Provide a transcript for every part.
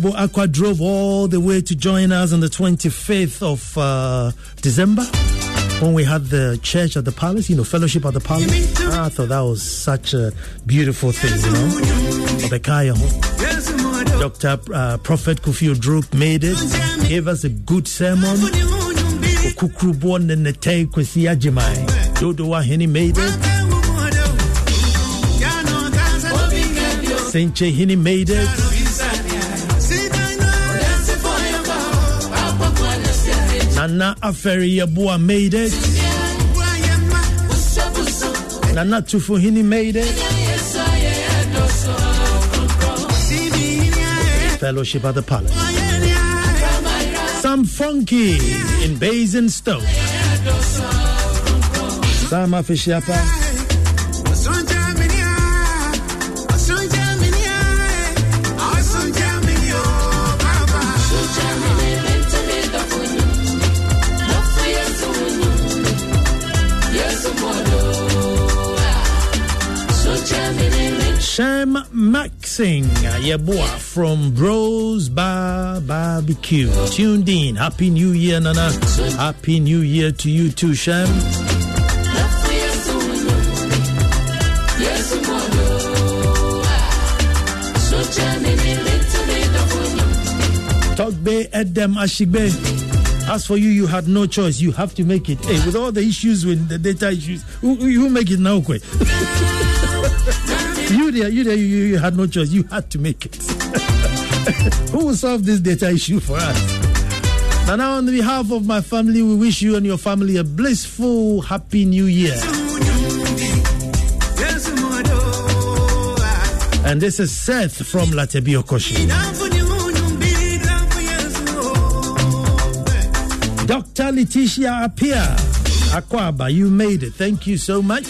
Mr. Ebo Aqua drove all the way to join us on the 25th of uh, December when we had the church at the palace, you know, fellowship at the palace. I thought that was such a beautiful thing, you know. Dr. Uh, Prophet Kofi Odruk made it, gave us a good sermon. Wahini made it. Senche Hini made it. Nana Aferi Yabua made it. Nana Tufuhini made it. Fellowship at the Palace. Some funky in Basingstoke. Sam Afishiapa. Maxing Yabua from Bros Bar Barbecue. Tuned in. Happy New Year, Nana. Happy New Year to you too. Talk Bay Edem Ashigbe. As for you, you had no choice. You have to make it. Hey, with all the issues with the data issues, who, who make it now, quick? you there, you there, you, you had no choice. You had to make it. Who will solve this data issue for us? Now, on behalf of my family, we wish you and your family a blissful, happy new year. And this is Seth from Lartebiokorshie. Dr. Letitia Apia Akwaba, you made it. Thank you so much.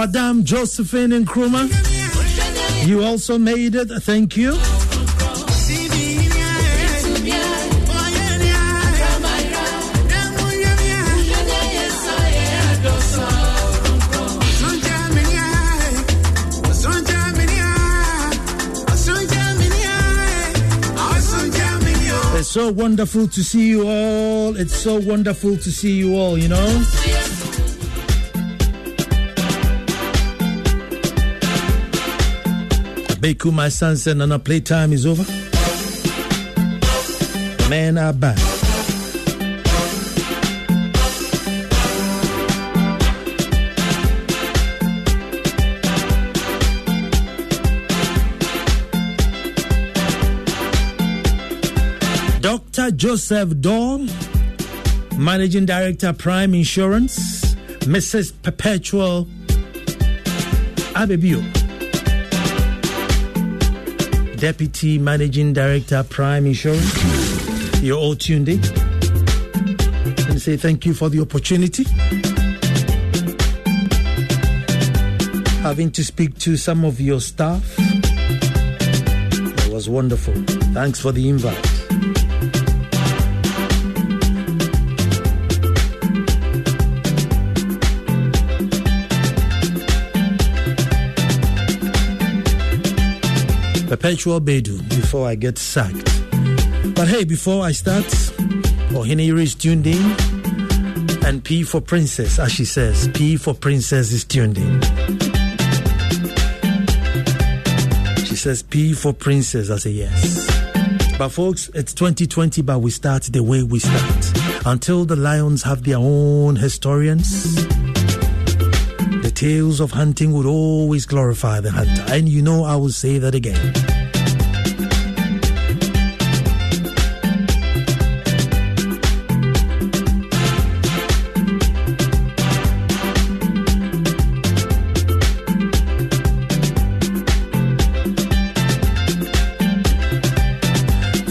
Madame Josephine Nkrumah, you also made it. Thank you. It's so wonderful to see you all. It's so wonderful to see you all, you know. Beku, my son said, Nana, playtime is over. Men are back. Dr. Joseph Dawn, Managing Director, Prime Insurance, Mrs. Perpetual Abebio. Deputy Managing Director, Prime Insurance. You're all tuned in. And say thank you for the opportunity. Having to speak to some of your staff. It was wonderful. Thanks for the invite. Perpetual Bedu before I get sacked. But hey, before I start, Ohiniri is tuned in. And P for Princess, as she says, P for Princess is tuned in. She says P for Princess. I say yes. But folks, it's 2020, but we start the way we start. Until the lions have their own historians, tales of hunting would always glorify the hunter. And you know, I will say that again.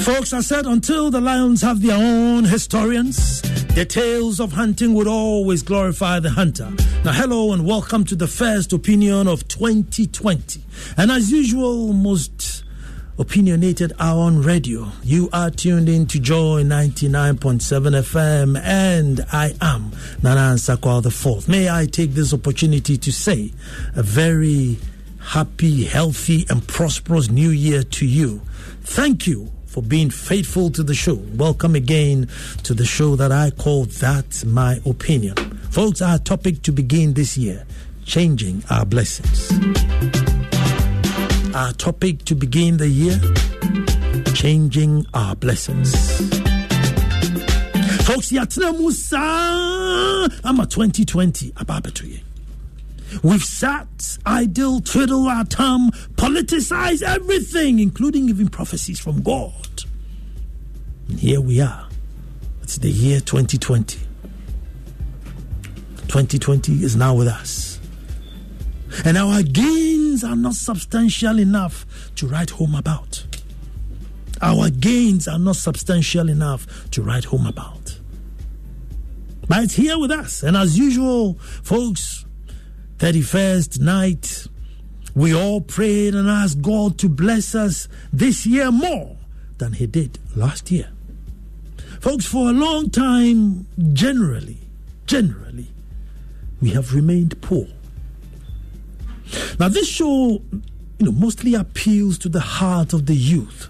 Folks, I said until the lions have their own historians, the tales of hunting would always glorify the hunter. Now, hello and welcome to the first opinion of 2020. And as usual, most opinionated hour on radio. You are tuned in to Joy 99.7 FM, and I am Nana Sakwa the Fourth. May I take this opportunity to say a very happy, healthy, and prosperous new year to you. Thank you for being faithful to the show. Welcome again to the show that I call That's My Opinion. Folks, our topic to begin this year changing our blessings. Our topic to begin the year changing our blessings. Folks, yatna musa ama 2020 ababatoye. We've sat, idle, twiddle our thumb, politicize everything, including even prophecies from God. And here we are. It's the year 2020. 2020 is now with us. And our gains are not substantial enough to write home about. Our gains are not substantial enough to write home about. But it's here with us. And as usual, folks, 31st night, we all prayed and asked God to bless us this year more than He did last year. Folks, for a long time, generally, generally, we have remained poor. Now, this show, you know, mostly appeals to the heart of the youth.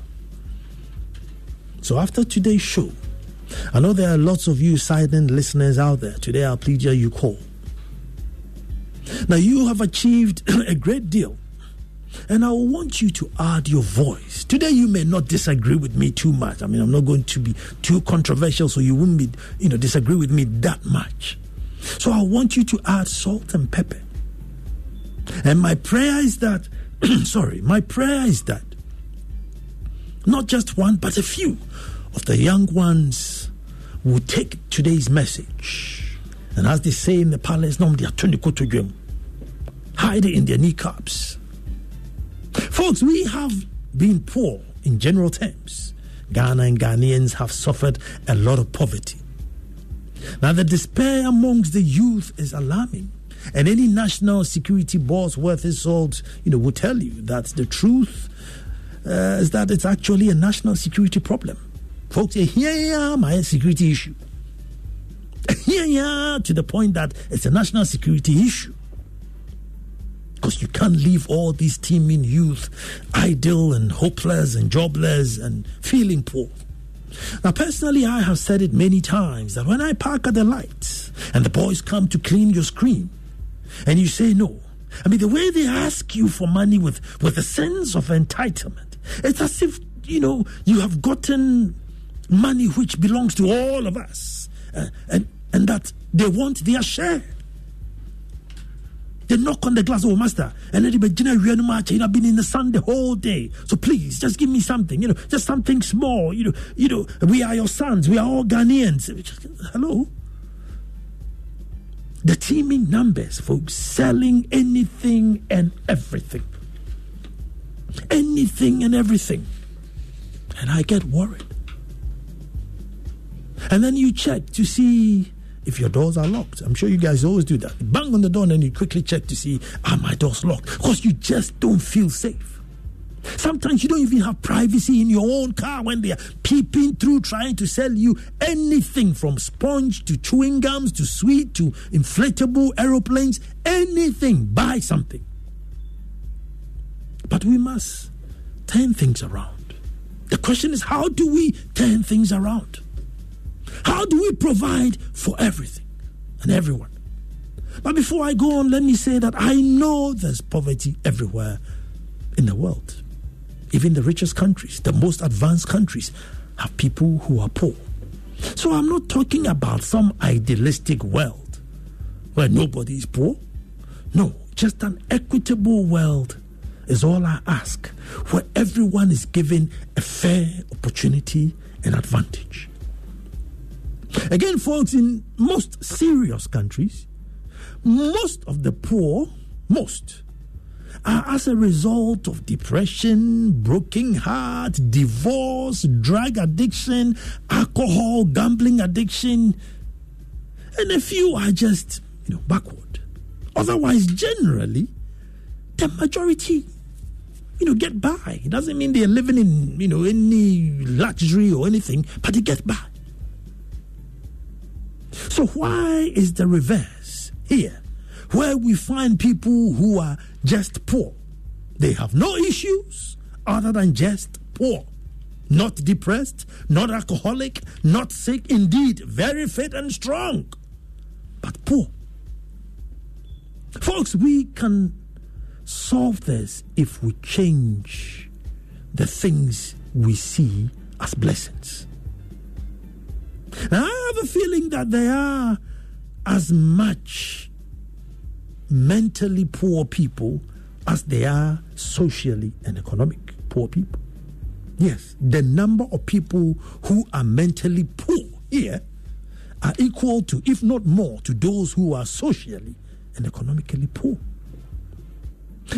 So, after today's show, I know there are lots of you silent listeners out there. Today, I'll plead you, call. Now, you have achieved a great deal, and I want you to add your voice. Today, you may not disagree with me too much. I mean, I'm not going to be too controversial, so you wouldn't be, you know, disagree with me that much. So, I want you to add salt and pepper. And my prayer is that, sorry, my prayer is that not just one, but a few of the young ones will take today's message. And as they say in the palace, no, they are turning to hide it in their kneecaps. Folks, we have been poor in general terms. Ghana and Ghanaians have suffered a lot of poverty. Now, the despair amongst the youth is alarming. And any national security boss worth his salt, you know, will tell you that the truth uh, is that it's actually a national security problem. Folks, say, here yeah, my security issue. Here yeah, to the point that it's a national security issue. Because you can't leave all these teeming youth idle and hopeless and jobless and feeling poor. Now, personally, I have said it many times that when I park at the lights and the boys come to clean your screen, and you say no. I mean, the way they ask you for money with, with a sense of entitlement, it's as if, you know, you have gotten money which belongs to all of us uh, and, and that they want their share. They knock on the glass, oh master, and then much. You know, I've been in the sun the whole day. So please, just give me something. You know, just something small. You know, you know, we are your sons. We are all Ghanaians. Hello, the teeming numbers, folks, selling anything and everything. Anything and everything. And I get worried. And then you check to see if your doors are locked. I'm sure you guys always do that. Bang on the door and then you quickly check to see, are my doors locked? Because you just don't feel safe. Sometimes you don't even have privacy in your own car when they are peeping through trying to sell you anything from sponge to chewing gums to sweet to inflatable aeroplanes, anything. Buy something. But we must turn things around. The question is how do we turn things around? How do we provide for everything and everyone? But before I go on, let me say that I know there's poverty everywhere in the world. Even the richest countries, the most advanced countries, have people who are poor. So I'm not talking about some idealistic world where nobody is poor. No, just an equitable world is all I ask, where everyone is given a fair opportunity and advantage. Again, folks, in most serious countries, most of the poor, most, are as a result of depression, broken heart, divorce, drug addiction, alcohol, gambling addiction, and a few are just you know backward. Otherwise, generally, the majority you know get by. It doesn't mean they're living in you know any luxury or anything, but they get by. So why is the reverse here? where we find people who are just poor. They have no issues other than just poor. Not depressed, not alcoholic, not sick, indeed, very fit and strong, but poor. Folks, we can solve this if we change the things we see as blessings. I have a feeling that there are as much mentally poor people as they are socially and economic poor people. Yes, the number of people who are mentally poor here are equal to, if not more, to those who are socially and economically poor.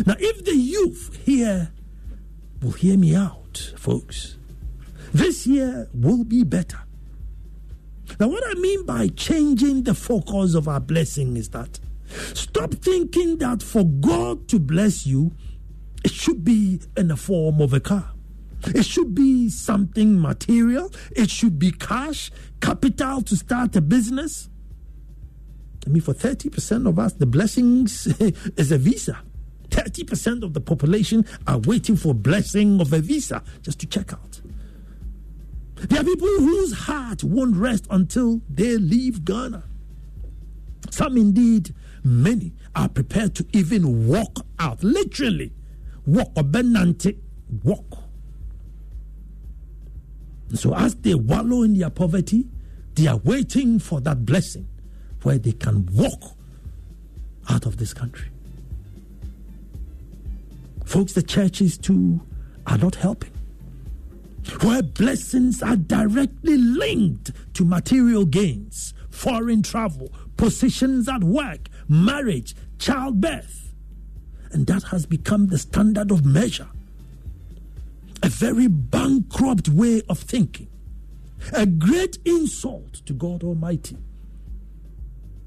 Now, if the youth here will hear me out, folks, this year will be better. Now, what I mean by changing the focus of our blessing is that Stop thinking that for God to bless you, it should be in the form of a car. It should be something material. It should be cash, capital to start a business. I mean, for 30% of us, the blessings is a visa. 30% of the population are waiting for blessing of a visa just to check out. There are people whose heart won't rest until they leave Ghana. Some indeed Many are prepared to even walk out, literally, walk or benante, walk. so as they wallow in their poverty, they are waiting for that blessing where they can walk out of this country. Folks, the churches too are not helping. Where blessings are directly linked to material gains, foreign travel, positions at work, marriage, childbirth. And that has become the standard of measure. A very bankrupt way of thinking. A great insult to God Almighty.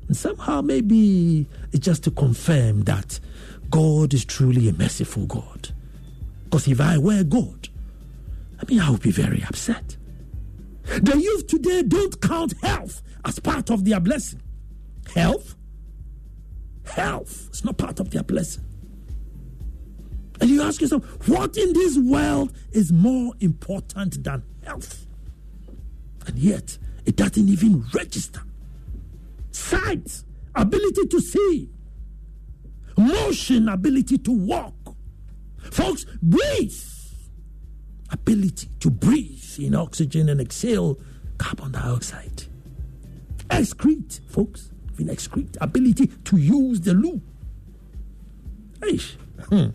And somehow, maybe it's just to confirm that God is truly a merciful God. Because if I were God, I mean, I would be very upset. The youth today don't count health as part of their blessing. Health health. It's not part of their blessing. And you ask yourself, what in this world is more important than health? And yet, it doesn't even register. Sight, ability to see, motion, ability to walk. Folks, breathe, ability to breathe in oxygen and exhale carbon dioxide. Excrete, folks in excrete ability to use the loo. Hmm.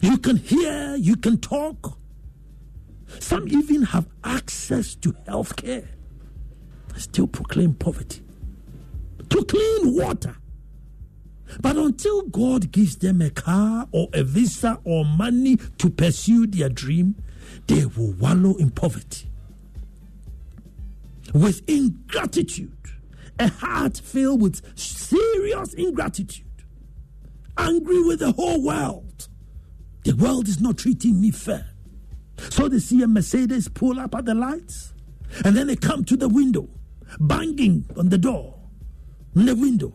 You can hear, you can talk. Some even have access to health care. Still proclaim poverty. To clean water. But until God gives them a car or a visa or money to pursue their dream, they will wallow in poverty with ingratitude, a heart filled with serious ingratitude, angry with the whole world. The world is not treating me fair. So they see a Mercedes pull up at the lights, and then they come to the window, banging on the door, in the window.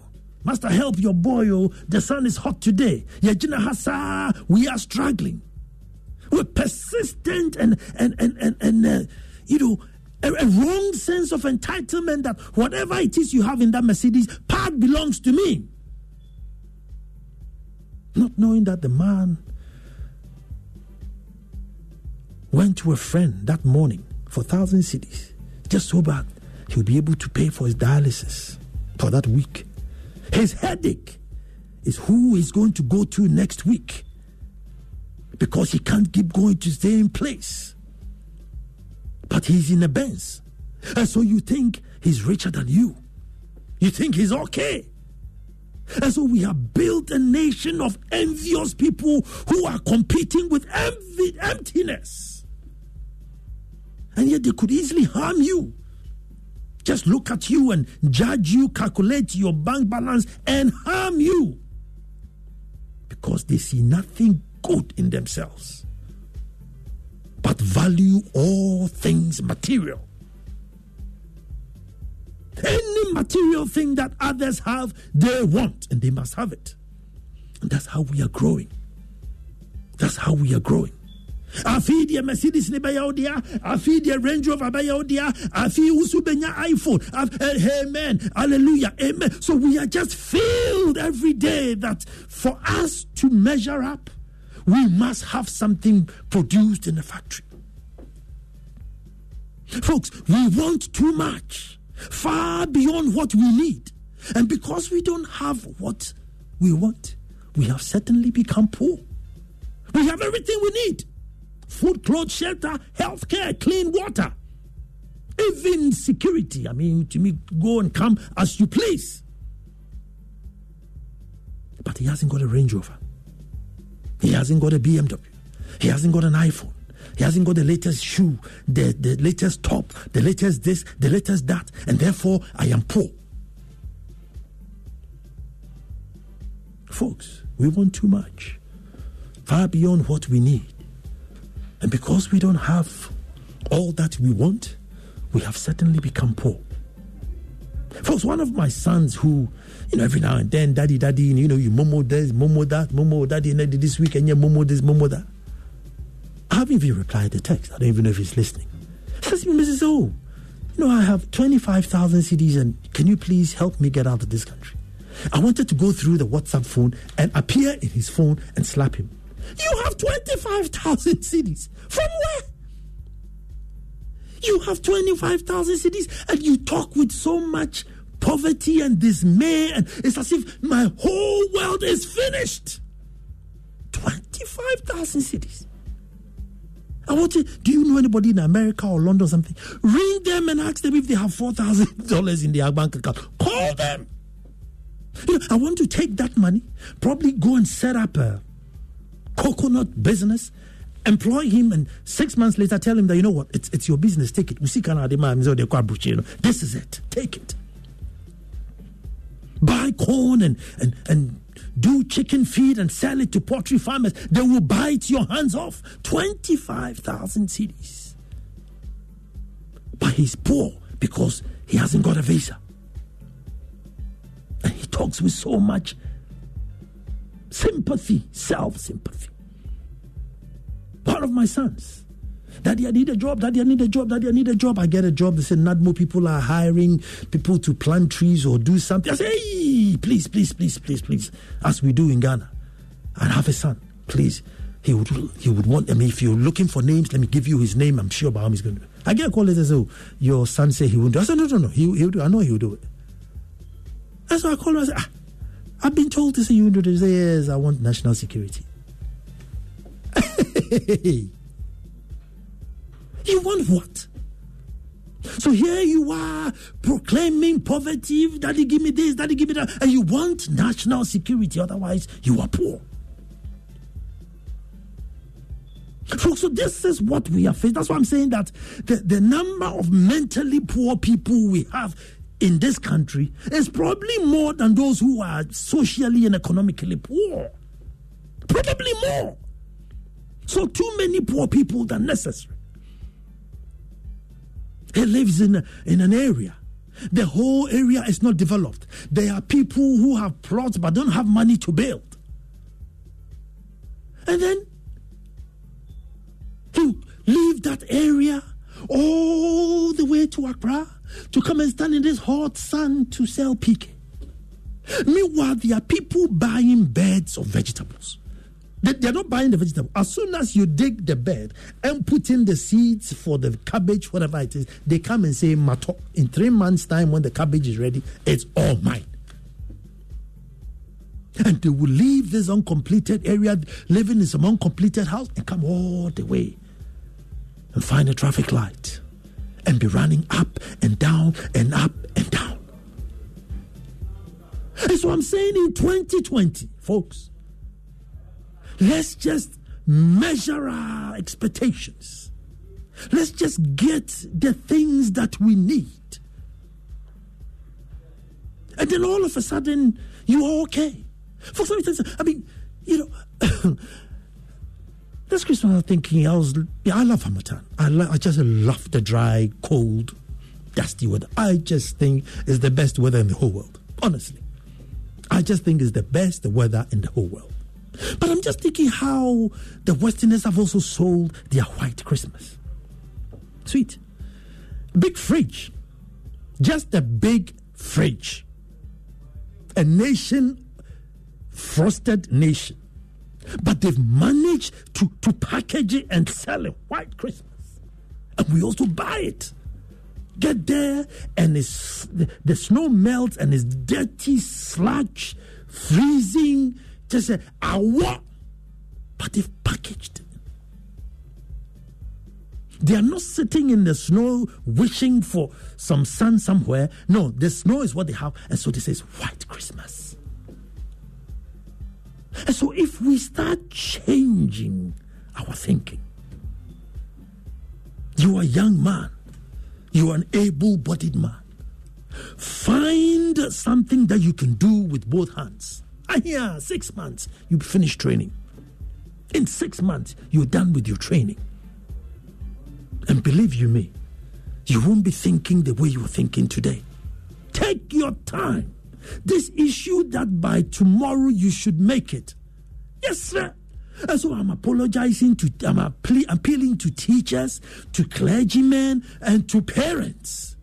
Master, help your boy, oh, the sun is hot today. Yajina Hasa, we are struggling. We're persistent and, and, and, and, and uh, you know, a, a, wrong sense of entitlement that whatever it is you have in that Mercedes, part belongs to me. Not knowing that the man went to a friend that morning for thousand cedis just so bad he'll be able to pay for his dialysis for that week. His headache is who he's going to go to next week because he can't keep going to the same place but he's in a Benz. And so you think he's richer than you. You think he's okay. And so we have built a nation of envious people who are competing with emptiness. And yet they could easily harm you. Just look at you and judge you, calculate your bank balance, and harm you. Because they see nothing good in themselves, but value all things material. Any material thing that others have, they want and they must have it. And that's how we are growing. That's how we are growing. Afei deɛ mercedes ne bɛyɛ wo dea. Afei deɛ range rover bɛyɛ wo dea. Afei wo bɛnya iphone. Eh, amen. Hallelujah. Amen. So we are just filled every day that for us to measure up we must have something produced in the factory. Folks we want too much. Far beyond what we need. And because we don't have what we want, we have certainly become poor. We have everything we need food, clothes, shelter, health care, clean water, even security. I mean, to me, go and come as you please. But he hasn't got a Range Rover, he hasn't got a BMW, he hasn't got an iPhone. He hasn't got the latest shoe, the, the latest top, the latest this, the latest that, and therefore I am poor. Folks, we want too much, far beyond what we need. And because we don't have all that we want, we have certainly become poor. Folks, one of my sons who, you know, every now and then, daddy, daddy, you know, you momo this, momo that, momo daddy, and this week, and yeah, momo this, momo that. I haven't even replied the text. I don't even know if he's listening. Says, Mrs. O, you know, I have 25,000 cedis, and can you please help me get out of this country? I wanted to go through the WhatsApp phone and appear in his phone and slap him. You have 25,000 cedis. From where? You have 25,000 cedis and you talk with so much poverty and dismay, and it's as if my whole world is finished. 25,000 cedis. I want to, do you know anybody in America or London or something? Ring them and ask them if they have $4,000 in their bank account. Call them. You know, I want to take that money, probably go and set up a coconut business, employ him, and six months later tell him that, you know what, it's, it's your business, take it. This is it, take it. Buy corn and, and, and do chicken feed and sell it to poultry farmers, they will bite your hands off. 25,000 cedis. But he's poor because he hasn't got a visa. And he talks with so much sympathy, self sympathy. One of my sons Daddy, I need a job. Daddy, I need a job. Daddy, I need a job. I get a job. They say, not more people are hiring people to plant trees or do something. I say, hey, please, please, please, please, please, as we do in Ghana. And have a son. Please. He would he would want, I mean, if you're looking for names, let me give you his name. I'm sure Baham is going to. I get a call later, so oh, your son say he won't do it. I said, no, no, no. He, he'll do it. I know he'll do it. And so I called him. I said, ah, I've been told to say you do this. Yes, I want national security. You want what? So here you are proclaiming poverty, daddy give me this, daddy give me that, and you want national security, otherwise you are poor. Folks, so this is what we are facing. That's why I'm saying that the, the number of mentally poor people we have in this country is probably more than those who are socially and economically poor. Probably more. So, too many poor people than necessary. He lives in, in an area. The whole area is not developed. There are people who have plots but don't have money to build. And then to leave that area all the way to Accra to come and stand in this hot sun to sell PK. Meanwhile, there are people buying beds of vegetables. They, are not buying the vegetable. As soon as you dig the bed and put in the seeds for the cabbage, whatever it is, they come and say, Mato, in three months' time, when the cabbage is ready, it's all mine. And they will leave this uncompleted area, living in some uncompleted house, and come all the way and find a traffic light and be running up and down and up and down. And so I'm saying in 2020, folks, let's just measure our expectations. Let's just get the things that we need. And then all of a sudden, you are okay. For some reason, I mean, you know, this Christmas I was thinking, I was, yeah, I love Harmattan. I, lo- I just love the dry, cold, dusty weather. I just think it's the best weather in the whole world, honestly. I just think it's the best weather in the whole world. But I'm just thinking how the Westerners have also sold their white Christmas. Sweet. Big fridge. Just a big fridge. A nation, frosted nation. But they've managed to, to package it and sell it white Christmas. And we also buy it. Get there and it's, the, snow melts and it's dirty, sludge, freezing, just a hour. But they've packaged. They are not sitting in the snow wishing for some sun somewhere. No, the snow is what they have. And so this is white Christmas. And so if we start changing our thinking, you are a young man, you are an able bodied man. Find something that you can do with both hands. Ah, yeah, six months, you finish training. In six months, you're done with your training. And believe you me, you won't be thinking the way you're thinking today. Take your time. This issue that by tomorrow you should make it. Yes, sir. And so I'm apologizing to, I'm appealing to teachers, to clergymen, and to parents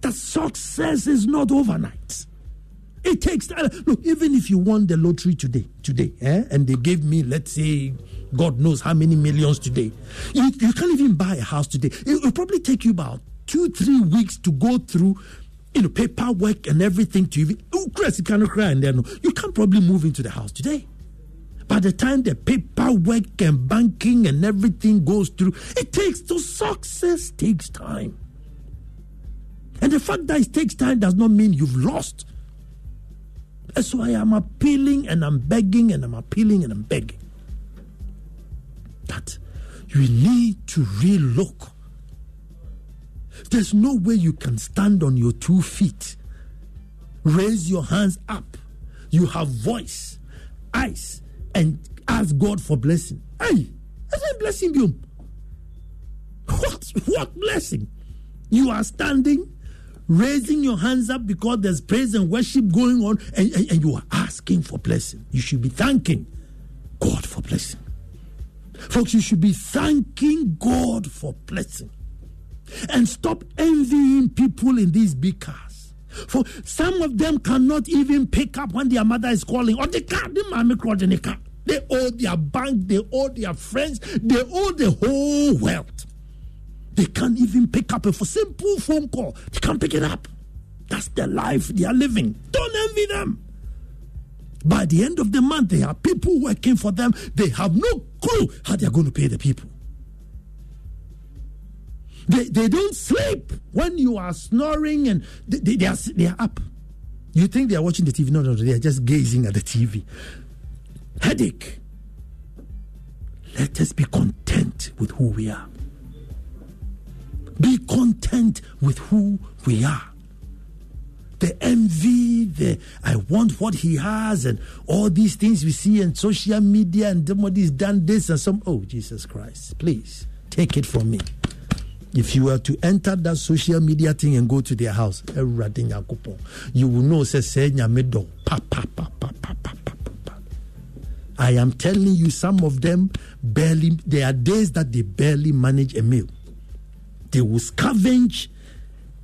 that success is not overnight. It takes time. Look, even if you won the lottery today, today, eh, and they gave me, let's say, God knows how many millions today, you, you can't even buy a house today. It will probably take you about two, three weeks to go through, you know, paperwork and everything to even. Oh, Chris, you cannot cry and then you can't probably move into the house today. By the time the paperwork and banking and everything goes through, it takes to success takes time. And the fact that it takes time does not mean you've lost. That's why I'm appealing and I'm begging and I'm appealing and I'm begging that you need to relook. There's no way you can stand on your two feet, raise your hands up. You have voice, eyes, and ask God for blessing. Hey, that's a blessing you. What what blessing? You are standing, raising your hands up because there's praise and worship going on, and, and, and you are asking for blessing. You should be thanking God for blessing. Folks, you should be thanking God for blessing. And stop envying people in these big cars. For some of them cannot even pick up when their mother is calling. Or the car, the mommy called in the car. They owe their bank, they owe their friends, they owe the whole world. They can't even pick up a simple phone call. They can't pick it up. That's the life they are living. Don't envy them. By the end of the month, there are people working for them. They have no clue how they are going to pay the people. They, they don't sleep when you are snoring and they, they, they, are, they are up. You think they are watching the TV? No, no, they are just gazing at the TV. Headache. Let us be content with who we are. Be content with who we are. The envy, the I want what he has, and all these things we see in social media, and somebody's done this and some. Oh, Jesus Christ, please take it from me. If you were to enter that social media thing and go to their house, you will know. I am telling you, some of them barely, there are days that they barely manage a meal. They will scavenge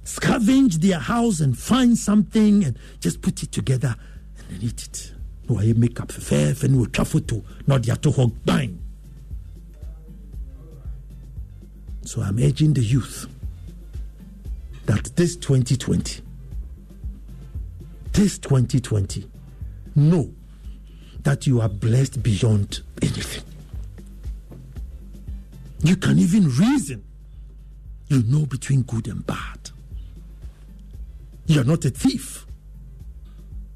scavenge their house and find something and just put it together and then eat it. I make up fair and we travel to not yet to hog bang. So I'm urging the youth that this 2020, this 2020, know that you are blessed beyond anything. You can even reason. You know between good and bad. You're not a thief.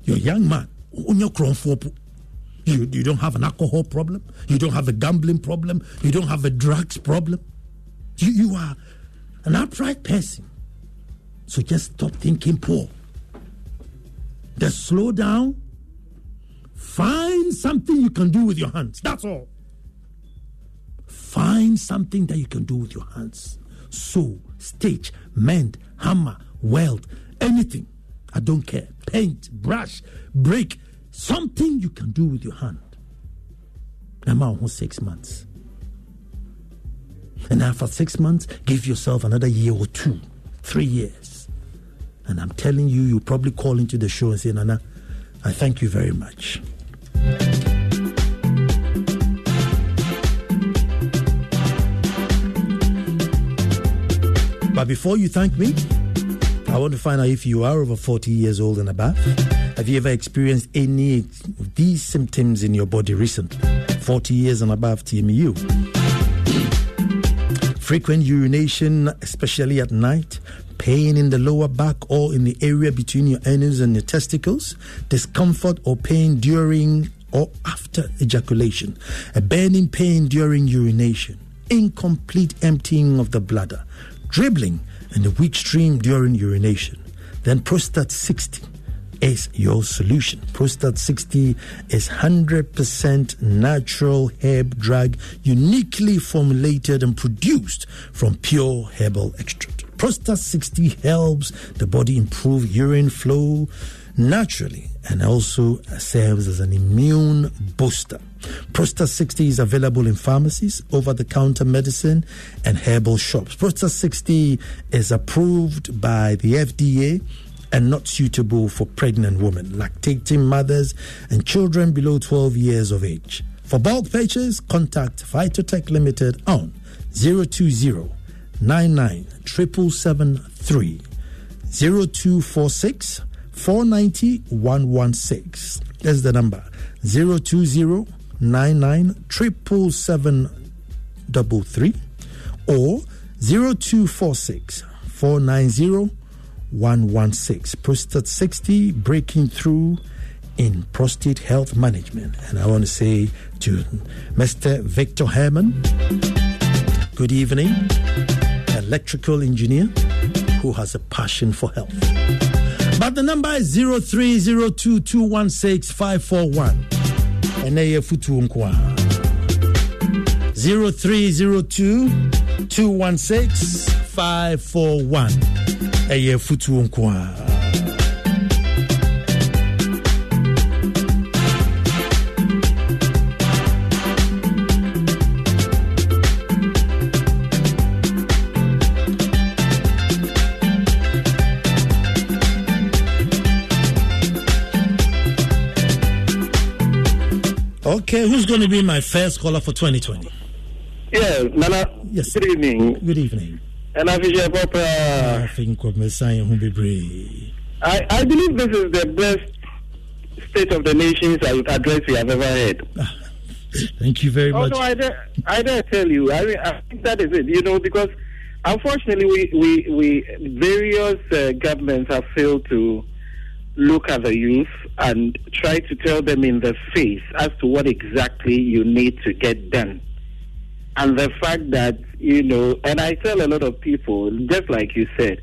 You're a young man. You, you don't have an alcohol problem. You don't have a gambling problem. You don't have a drugs problem. You, you are an upright person. So just stop thinking poor. Just slow down. Find something you can do with your hands. That's all. Find something that you can do with your hands. Sew, stitch, mend, hammer, weld, anything. I don't care. Paint, brush, break, something you can do with your hand. Now, six months. And after six months, give yourself another year or two, three years. And I'm telling you, you'll probably call into the show and say, Nana, I thank you very much. Before you thank me, I want to find out if you are over 40 years old and above. Have you ever experienced any of these symptoms in your body recently? 40 years and above TMU. Frequent urination, especially at night, pain in the lower back or in the area between your anus and your testicles, discomfort or pain during or after ejaculation, a burning pain during urination, incomplete emptying of the bladder, dribbling and a weak stream during urination. Then Prostate 60 is your solution. Prostate 60 is 100% natural herb drug, uniquely formulated and produced from pure herbal extract. Prostate 60 helps the body improve urine flow naturally and also serves as an immune booster. Prostate 60 is available in pharmacies, over the counter medicine, and herbal shops. Prostate 60 is approved by the FDA and not suitable for pregnant women, lactating mothers, and children below 12 years of age. For bulk purchase, contact Phytotech Limited on 020 99 0246 490 116. That's the number 020 99 or 0246 490 116. Prostate 60 breaking through in prostate health management. And I want to say to Mr. Victor Herman, good evening, electrical engineer who has a passion for health. But the number is 0302216541 ɛnɛ yɛ futuo nko a 0302 216 541 ɛyɛ Okay, who's going to be my first caller for 2020? Yeah, Nana. Yes. Good evening. Good evening. And I wish you a I think of Messiah brave. I, I believe this is the best state of the nations address we have ever heard. Ah, thank you very much. Oh, no, I dare, I dare tell you. I, mean, I think that is it, you know, because unfortunately, we, we, we various uh, governments have failed to look at the youth and try to tell them in the face as to what exactly you need to get done. And the fact that, you know, and I tell a lot of people, just like you said,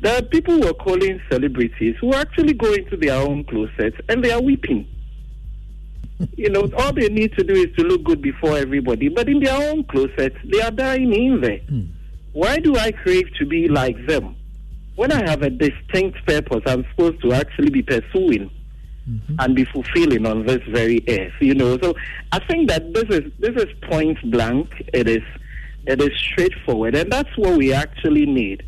there are people who are calling celebrities who actually go into their own closets and they are weeping. you know, all they need to do is to look good before everybody, but in their own closets, they are dying in there. Mm. Why do I crave to be like them? When I have a distinct purpose, I'm supposed to actually be pursuing mm-hmm. and be fulfilling on this very earth. You know, so I think that this is this is point blank. It is it is straightforward, and that's what we actually need.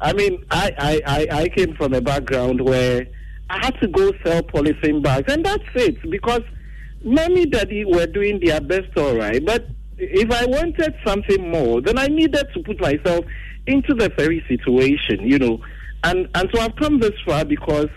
I mean, I I, I, I came from a background where I had to go sell polythene bags, and that's it because mommy, daddy were doing their best, all right, but if I wanted something more, then I needed to put myself into the very situation, you know. And and so I've come this far because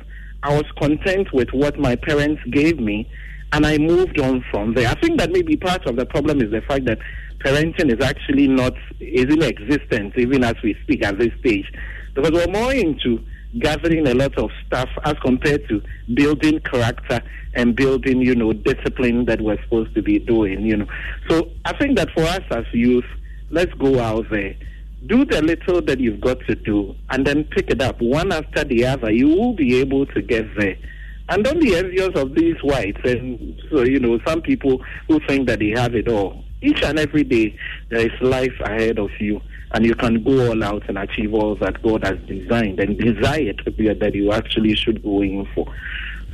I was content with what my parents gave me and I moved on from there. I think that maybe part of the problem is the fact that parenting is actually not is in existence even as we speak at this stage. Because we're more into gathering a lot of stuff as compared to building character and building, you know, discipline that we're supposed to be doing, you know. So I think that for us as youth, let's go out there, do the little that you've got to do, and then pick it up one after the other. You will be able to get there. And don't be envious of these whites. And so, you know, some people who think that they have it all. Each and every day, there is life ahead of you and you can go all out and achieve all that God has designed and desired that you actually should go in for.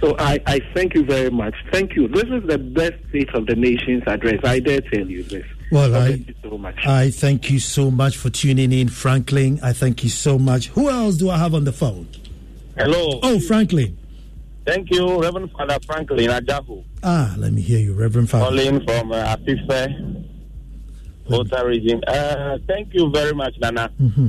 So I, I thank you very much. Thank you. This is the best State of the Nation's address. I dare tell you this. Well, I, thank you so much. I thank you so much for tuning in, Franklin. I thank you so much. Who else do I have on the phone? Hello. Oh, Franklin. Thank you, Reverend Father Franklin Ajahu. Ah, let me hear you, Reverend Father. Calling from uh, Afife, Volta region. Uh, thank you very much, Nana. Mm-hmm.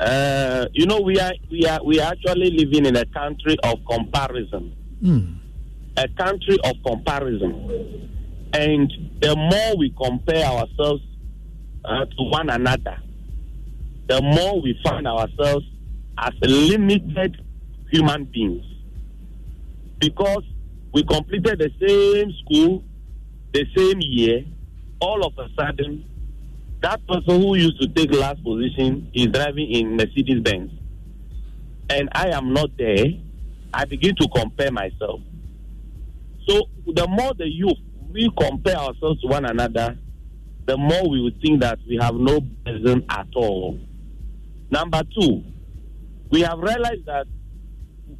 Uh, you know, we are we are we are actually living in a country of comparison. Mm. A country of comparison, and the more we compare ourselves uh, to one another, the more we find ourselves as limited human beings. Because we completed the same school, the same year, all of a sudden, that person who used to take last position is driving in Mercedes Benz. And I am not there. I begin to compare myself. So the more the youth we compare ourselves to one another, the more we would think that we have no business at all. Number two, we have realized that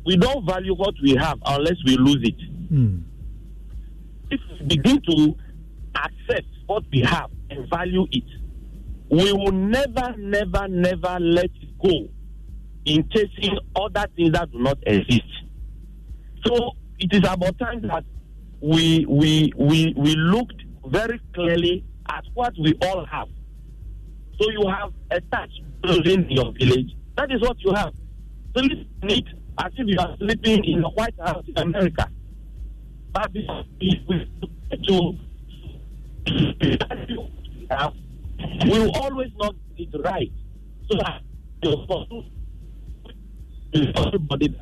we don't value what we have unless we lose it. Mm. If we begin to accept what we have and value it, we will never, never, never let go in chasing other things that do not exist. So it is about time that we we we we looked very clearly at what we all have. So you have a touch building in your village. That is what you have. Sleep neat as if you are sleeping in a White House in America. But if we to we will always not get it right. So everybody,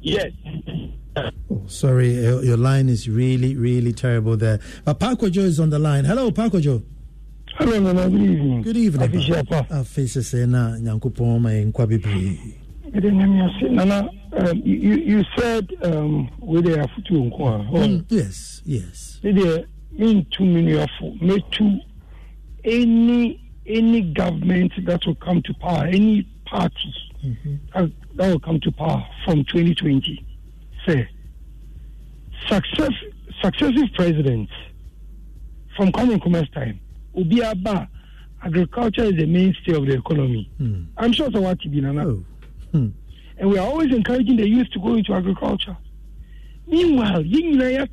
yes. Oh, sorry, your line is really, really terrible there. But Parko Joe is on the line. Hello, Parko Joe. Hello, Nana. Good evening. Good evening. Afisa Sena, Nyankupon, my Nkwabi Nana, um, you, you said um, where they are mm, Yes, yes. They mean two million for me two any any government that will come to power, any party mm-hmm. that, that, will come to power from 2020, say success, successive presidents from Kwame Nkrumah's time will be about agriculture is the mainstay of the economy. Mm. I'm sure so what be Nana. Oh. Hmm. And we are always encouraging the youth to go into agriculture. Meanwhile, you know,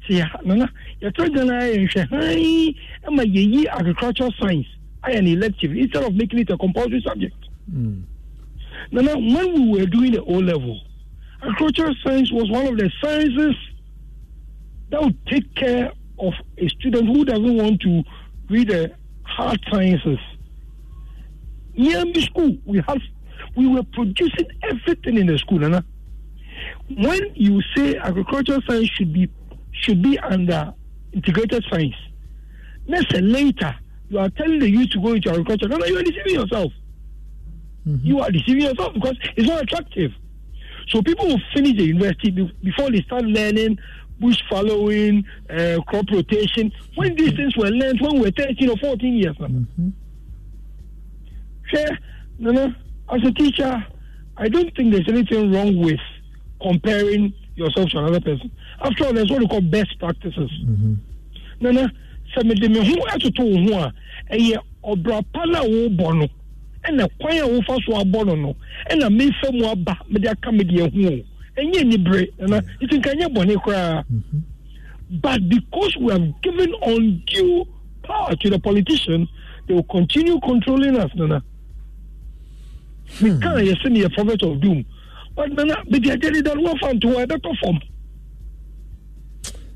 Nana, you're trying to agricultural science I an elective instead of making it a compulsory subject. Mm. Now, now, when we were doing the O level, agricultural science was one of the sciences that would take care of a student who doesn't want to read the hard sciences. Near the school, we have we were producing everything in the school. Nana. When you say agricultural science should be should be under integrated science, say later you are telling the youth to go into agriculture. No, no, you are deceiving yourself. Mm-hmm. You are deceiving yourself because it's not attractive. So people will finish the university before they start learning bush following, uh, crop rotation. When these things were learned when we were 13 or 14 years now. Mm-hmm. Sure, no, no. As a teacher, I don't think there's anything wrong with comparing yourself to another person. After all, there's what we call best practices. Mm-hmm. No sɛ mede me ho atoto wo ho a ɛyɛ ɔbra pa no a wobɔ no ɛna kwan a wofa so abɔ no no ɛna mefa mu aba mede aka mede ahu o. Ɛnyɛ nibere ɛna mm-hmm. nti nka nyɛ bɔne koraa. Mm-hmm. But because we have given undue power to the politicians they will continue controlling us nana. Hmm. Meka yɛsɛ ne yɛ prophet of doom. But nana mede agyade da no wɔfa nto hɔ ɛbɛtɔ fam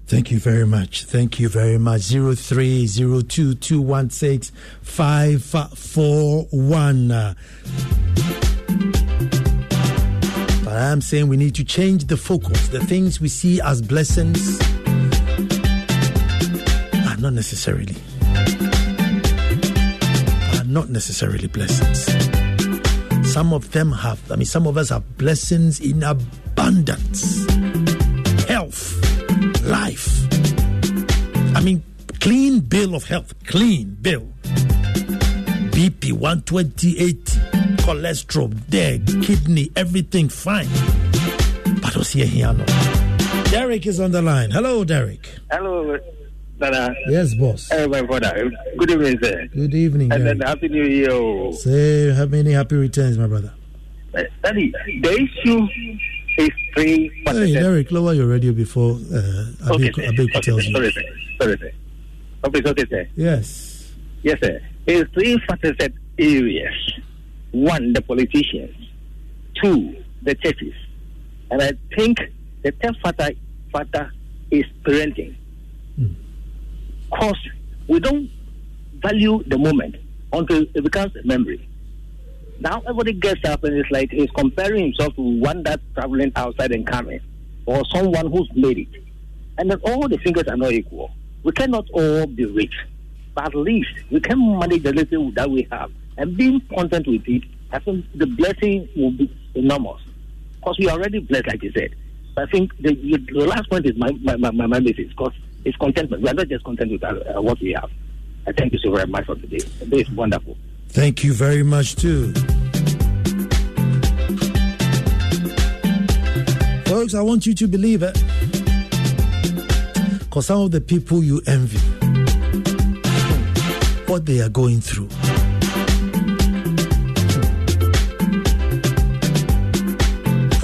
Thank you very much. Thank you very much. Zero three zero two two one six five four one. But I am saying we need to change the focus. The things we see as blessings are not necessarily are not necessarily blessings. Some of them have, I mean, some of us have blessings in abundance, health, life. I mean, clean bill of health, clean bill. BP 120, 80, cholesterol, there, kidney, everything fine. But what's here, here, no. Derek is on the line. Hello, Derek. Hello, Nana. Yes, boss. Hey, my brother. Good evening, sir. Good evening, And Derek. then Happy New Year. oh. Say, have many happy returns, my brother. Uh, Daddy, the issue is three Hey. Derek, lower your radio before uh, Okay, Abeku, sir. Abeku Okay, tells. Sorry, sir. Sorry, sir. Okay, okay, sir. Yes. Yes, sir. It's three facet areas. One, the politicians. Two, the churches. And I think the third factor, factor is parenting. Because we don't value the moment until it becomes a memory. Now everybody gets up and it's like he's comparing himself to one that's traveling outside and coming, or someone who's made it. And then all the fingers are not equal. We cannot all be rich, but at least we can manage the little that we have and being content with it. I think the blessing will be enormous because we are already blessed, like you said. But I think the, the last point is my my, my, my message because it's contentment. We are not just content with uh, uh, what we have. I thank you so very much for today. The day is wonderful. Thank you very much, too. Folks, I want you to believe it. Because some of the people you envy, what they are going through.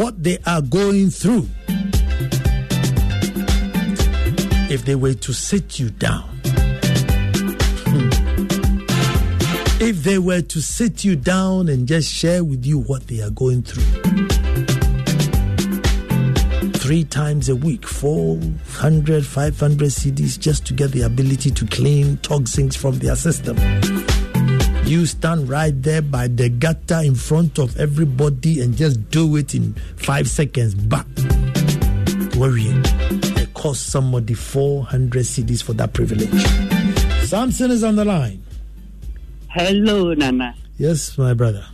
What they are going through. If they were to sit you down, if they were to sit you down and just share with you what they are going through. Three times a week, 400, 500 cedis just to get the ability to clean toxins from their system. You stand right there by the gutter in front of everybody and just do it in five seconds. But worrying, it costs somebody 400 cedis for that privilege. Samson is on the line. Hello, Nana. Yes, my brother.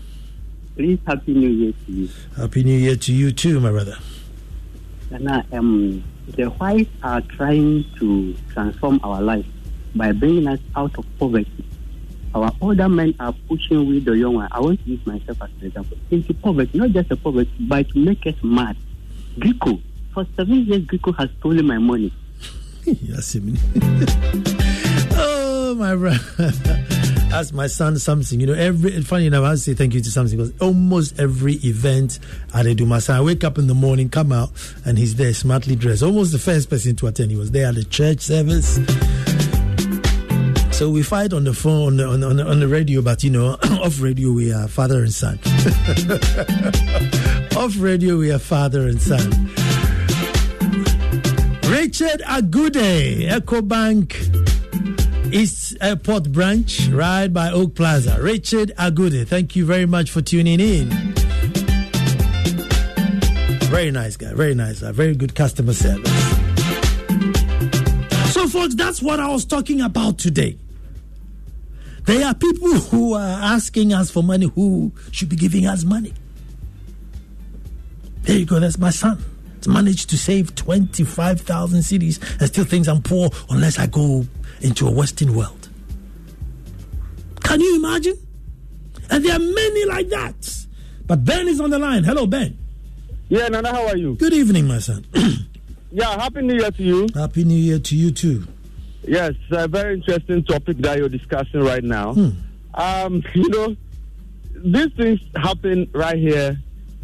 Please, Happy New Year to you. Happy New Year to you too, my brother. Nana, um, the whites are trying to transform our life by bringing us out of poverty. Our older men are pushing with the young one. I want to use myself as an example. Into poverty, not just a poverty, but to make us mad. Grico, for seven years, Grico has stolen my money. yes, you mean. oh, my brother. That's my son something. You know, every funny enough, I say thank you to something because almost every event I do my son. I wake up in the morning, come out, and he's there smartly dressed. Almost the first person to attend. He was there at the church service. So we fight on the phone, on the, on the, on the radio, but you know, off radio we are father and son. off radio we are father and son. Richard Agude, EcoBank East Airport branch, right by Oak Plaza. Richard Agude, thank you very much for tuning in. Very nice guy, very nice guy, very good customer service. So, folks, that's what I was talking about today. There are people who are asking us for money who should be giving us money. There you go, that's my son. Managed to save 25,000 cedis and still thinks I'm poor unless I go into a Western world. Can you imagine? And there are many like that. But Ben is on the line. Hello, Ben. Yeah, Nana, how are you? Good evening, my son. Yeah, happy New Year to you. Happy New Year to you too. Yes, a very interesting topic that you're discussing right now. Hmm. Um, you know, these things happen right here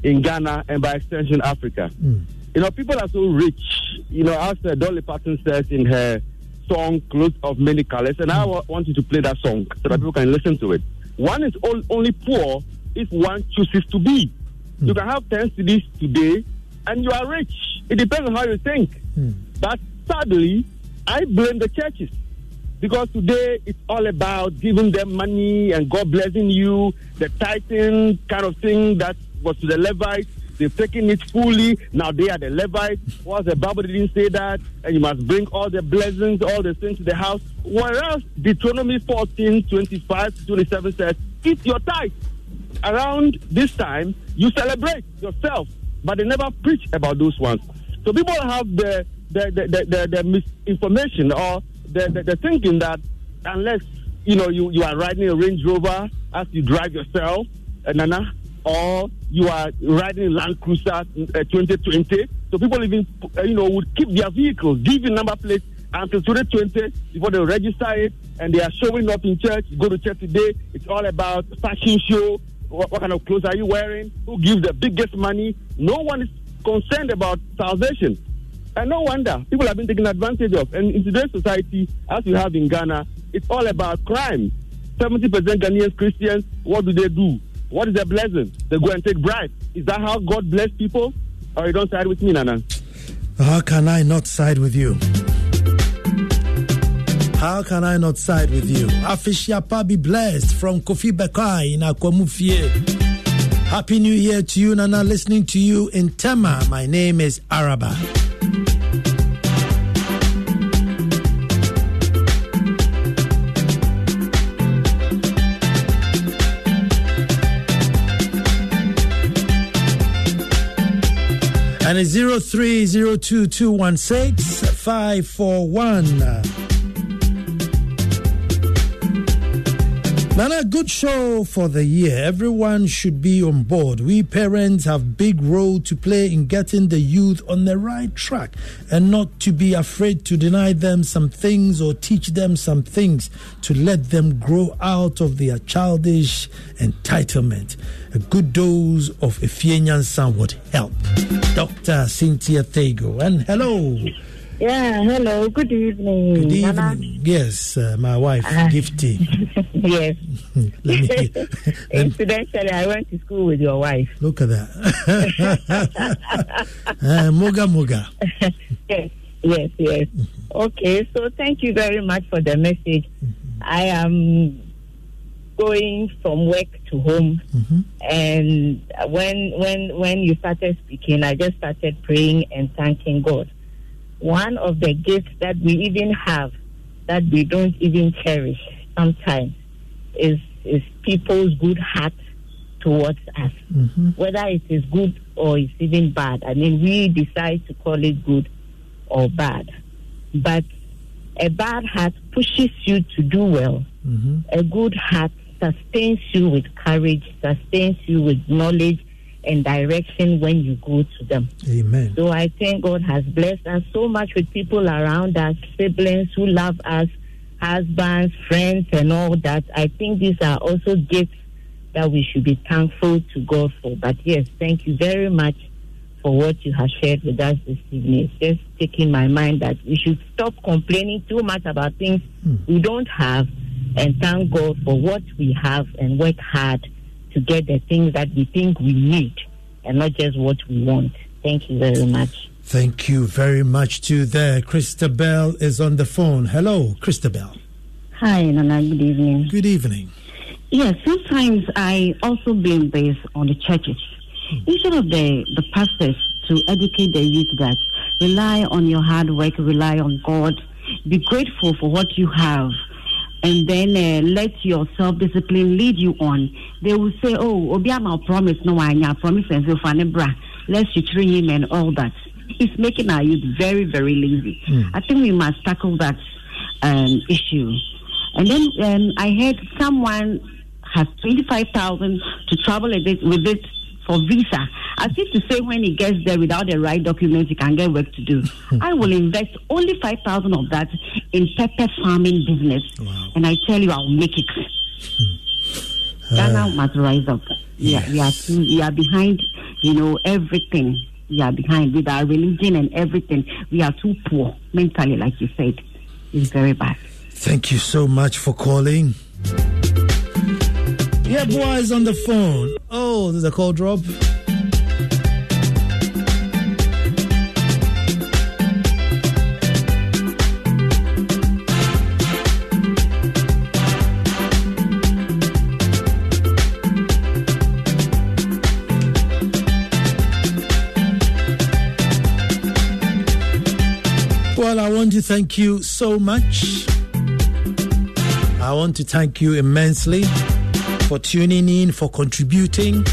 in Ghana and by extension Africa. Hmm. You know, people are so rich. You know, as uh, Dolly Parton says in her song "Clothes of Many Colors," and I hmm. wa- want you to play that song so that hmm. people can listen to it. One is all, only poor if one chooses to be. You hmm. can have ten cedis today, and you are rich. It depends on how you think. But sadly, I blame the churches because today it's all about giving them money and God blessing you, the tithing kind of thing that was to the Levites. They've taken it fully. Now they are the Levites. Was the Bible didn't say that? And you must bring all the blessings, all the things to the house. Whereas Deuteronomy 14, 25 27 says, eat your tithe. Around this time, you celebrate yourself. But they never preach about those ones. So people have the the, the, the, the, the misinformation or the, the, the thinking that unless you know you, you are riding a Range Rover as you drive yourself, uh, Nana, or you are riding Land Cruiser uh, 2020. So people even uh, you know would keep their vehicles, give you number plates until 2020 before they register it, and they are showing up in church. Go to church today, it's all about fashion show. What, what kind of clothes are you wearing? Who gives the biggest money? No one is concerned about salvation. And no wonder people have been taken advantage of. And in today's society, as we have in Ghana, it's all about crime. 70% Ghanaians Christians, what do they do? What is their blessing? They go and take bribes. Is that how God bless people? Or you don't side with me, Nana? How can I not side with you? How can I not side with you? Afishiapa be blessed from Kofi Bekai in Akwamufie. Happy New Year to you, Nana. Listening to you in Tema. My name is Araba. And it's 0302216541. Nana, good show for the year. Everyone should be on board. We parents have big role to play in getting the youth on the right track and not to be afraid to deny them some things or teach them some things to let them grow out of their childish entitlement. A good dose of Efienyan Sun would help. Dr. Cynthia Thego. And hello. Yeah, hello. Good evening. Good evening. Nana. Yes, uh, my wife, Uh, Gifty. yes. Let me, Incidentally, I went to school with your wife. look at that. uh, moga Moga. yes, yes, yes. Okay, so thank you very much for the message. I am going from work to home, and when when when you started speaking, I just started praying and thanking God. One of the gifts that we even have that we don't even cherish sometimes is is people's good heart towards us mm-hmm. whether it is good or it's even bad. I mean, we decide to call it good or bad. But a bad heart pushes you to do well. Mm-hmm. A good heart sustains you with courage, sustains you with knowledge and direction when you go to them. Amen. So I think God has blessed us so much with people around us, siblings who love us, husbands, friends, and all that. I think these are also gifts that we should be thankful to God for. But yes, thank you very much for what you have shared with us this evening. It's just taking my mind that we should stop complaining too much about things hmm. we don't have and thank God for what we have and work hard to get the things that we think we need and not just what we want. Thank you very much. Thank you very much to there. Christabel is on the phone. Hello, Christabel. Hi, Nana. Good evening. Good evening. Yes, sometimes I also blame this on the churches. Hmm. Instead of the, the pastors to educate the youth that rely on your hard work, rely on God, be grateful for what you have, and then uh, let your self discipline lead you on. They will say, Oh, Obiama promise, no, I promise, and so bra, let's train him and all that. It's making our youth very, very lazy. I think we must tackle that um, issue. And then um, I heard someone has 25,000 to travel with it, with it for visa. As if to say when he gets there without the right documents, he can get work to do. I will invest only 5,000 of that in pepper farming business. And I tell you, I'll make it. Hmm. Ghana uh. must rise up. Yeah, we are we are behind, you know, everything. We are behind with our religion and everything. We are too poor mentally, like you said. It's very bad. Thank you so much for calling. Yeah, boy is on the phone. Oh, there's a call drop. Well, I want to thank you so much. I want to thank you immensely for tuning in, for contributing.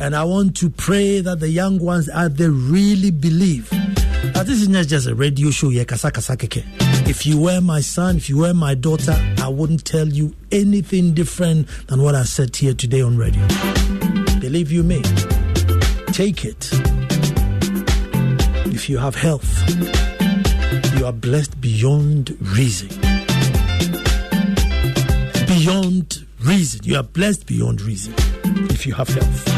And I want to pray that the young ones out there really believe that this is not just a radio show. If you were my son, if you were my daughter, I wouldn't tell you anything different than what I said here today on radio. Believe you me, take it. If you have health, you are blessed beyond reason. Beyond reason. You are blessed beyond reason if you have health.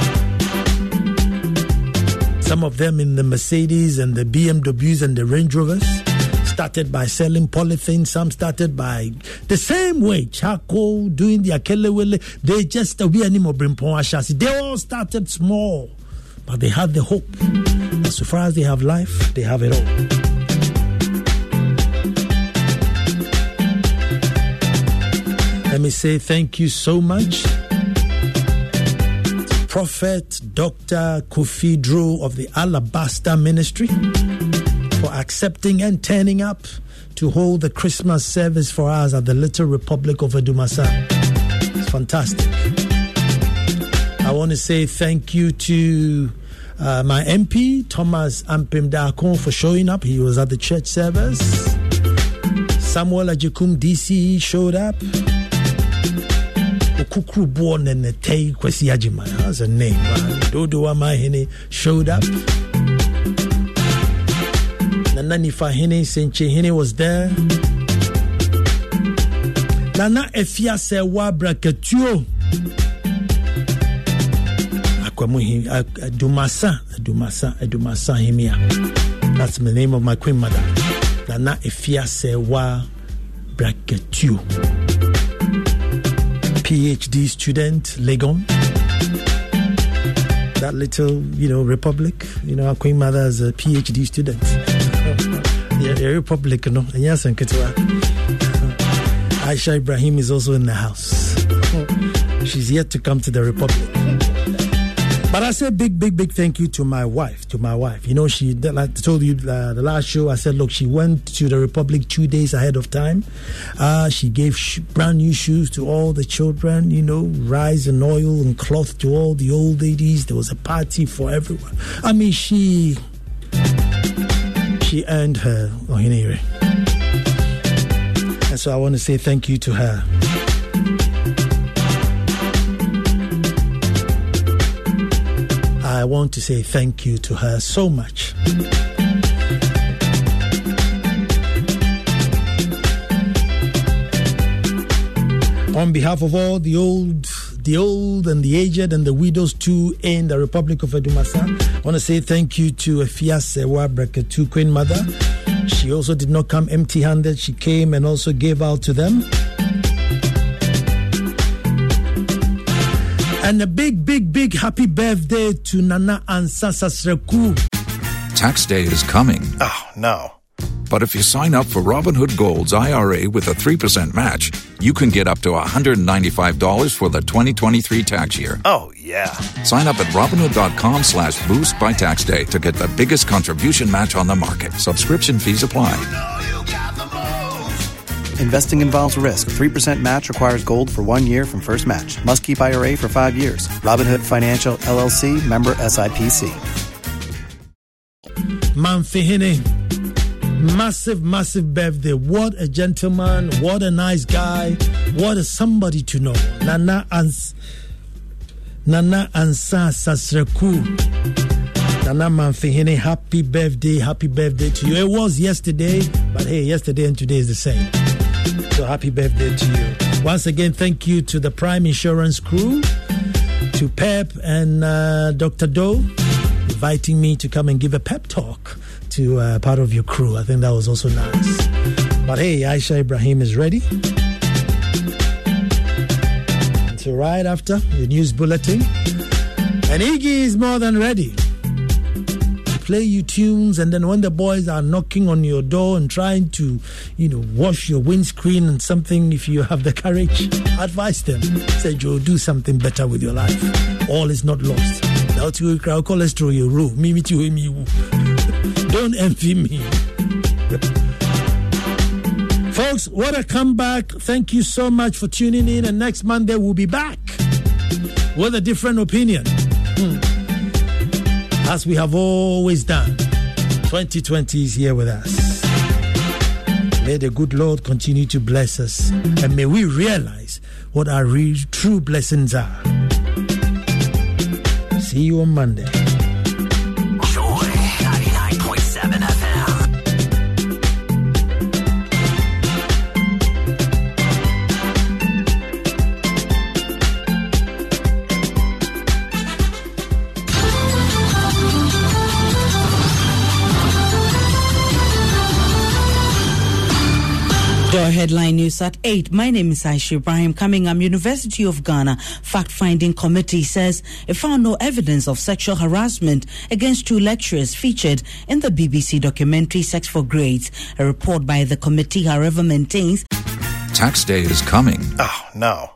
Some of them in the Mercedes and the BMWs and the Range Rovers started by selling polythene. Some started by the same way, charcoal, doing the akelewele. They just, they all started small, but they had the hope. As far as they have life, they have it all. Let me say thank you so much. Prophet Dr. Kofi Drew of the Alabaster Ministry for accepting and turning up to hold the Christmas service for us at the Little Republic of Adumasa. It's fantastic. I want to say thank you to uh, my MP, Thomas Ampim Dakon, for showing up. He was at the church service. Samuel Ajikum DC showed up. Nenetei Kwesi Ajima. That's a name. Uh, dodo Amahene showed up. Nana Nifahene Senche Hene was there. Nana Efia Sewa Brakatuo. Akwamuhi Adumasa Adumasa Adumasa Himia. That's the name of my queen mother. Nana Efia Sewa Brakatuo. PhD student, Legon. That little, you know, republic. You know, our Queen Mother is a PhD student. yeah, the republic, know. And yes, and Aisha Ibrahim is also in the house. She's yet to come to the republic. But I say big, big, big thank you to my wife. To my wife, you know, she like I told you uh, the last show. I said, look, she went to the Republic two days ahead of time. Uh, she gave sh- brand new shoes to all the children. You know, rice and oil and cloth to all the old ladies. There was a party for everyone. I mean, she she earned her ohinere. And so I want to say thank you to her. I want to say thank you to her so much. On behalf of all the old the old and the aged and the widows too in the Republic of Adumasa. I want to say thank you to Sewa Brakatuo Queen Mother. She also did not come empty handed. She came and also gave out to them. And a big, big, big happy birthday to Nana Ansa Sasreku. Tax day is coming. Oh, no. But if you sign up for Robinhood Gold's IRA with a 3% match, you can get up to $195 for the 2023 tax year. Oh, yeah. Sign up at Robinhood.com slash boost by tax day to get the biggest contribution match on the market. Subscription fees apply. Investing involves risk. 3% match requires gold for one year from first match. Must keep IRA for five years. Robinhood Financial LLC member SIPC. Manfihine. Massive, massive birthday. What a gentleman. What a nice guy. What a somebody to know. Nana Ans Nana Ansa Sasreku. Nana Manfihine, happy birthday, happy birthday to you. It was yesterday, but hey, yesterday and today is the same. So happy birthday to you. Once again, thank you to the Prime Insurance crew, to Pep and uh, Dr. Doe, inviting me to come and give a pep talk to uh, part of your crew. I think that was also nice. But hey, Aisha Ibrahim is ready. So right after the news bulletin, and Iggy is more than ready play you tunes, and then when the boys are knocking on your door and trying to, you know, wash your windscreen and something, if you have the courage, advise them. Say, Joe, do something better with your life. All is not lost. Now to crowd cholesterol your. Me me to me. Don't envy me. Folks, what a comeback. Thank you so much for tuning in. And next Monday, we'll be back with a different opinion. Hmm. As we have always done. 2020 is here with us. May the good Lord continue to bless us. And may we realize what our real, true blessings are. See you on Monday. Your headline news at 8. My name is Aisha Ibrahim. Coming up, University of Ghana fact-finding committee says it found no evidence of sexual harassment against two lecturers featured in the BBC documentary Sex for Grades. A report by the committee, however, maintains Tax day is coming. Oh, no.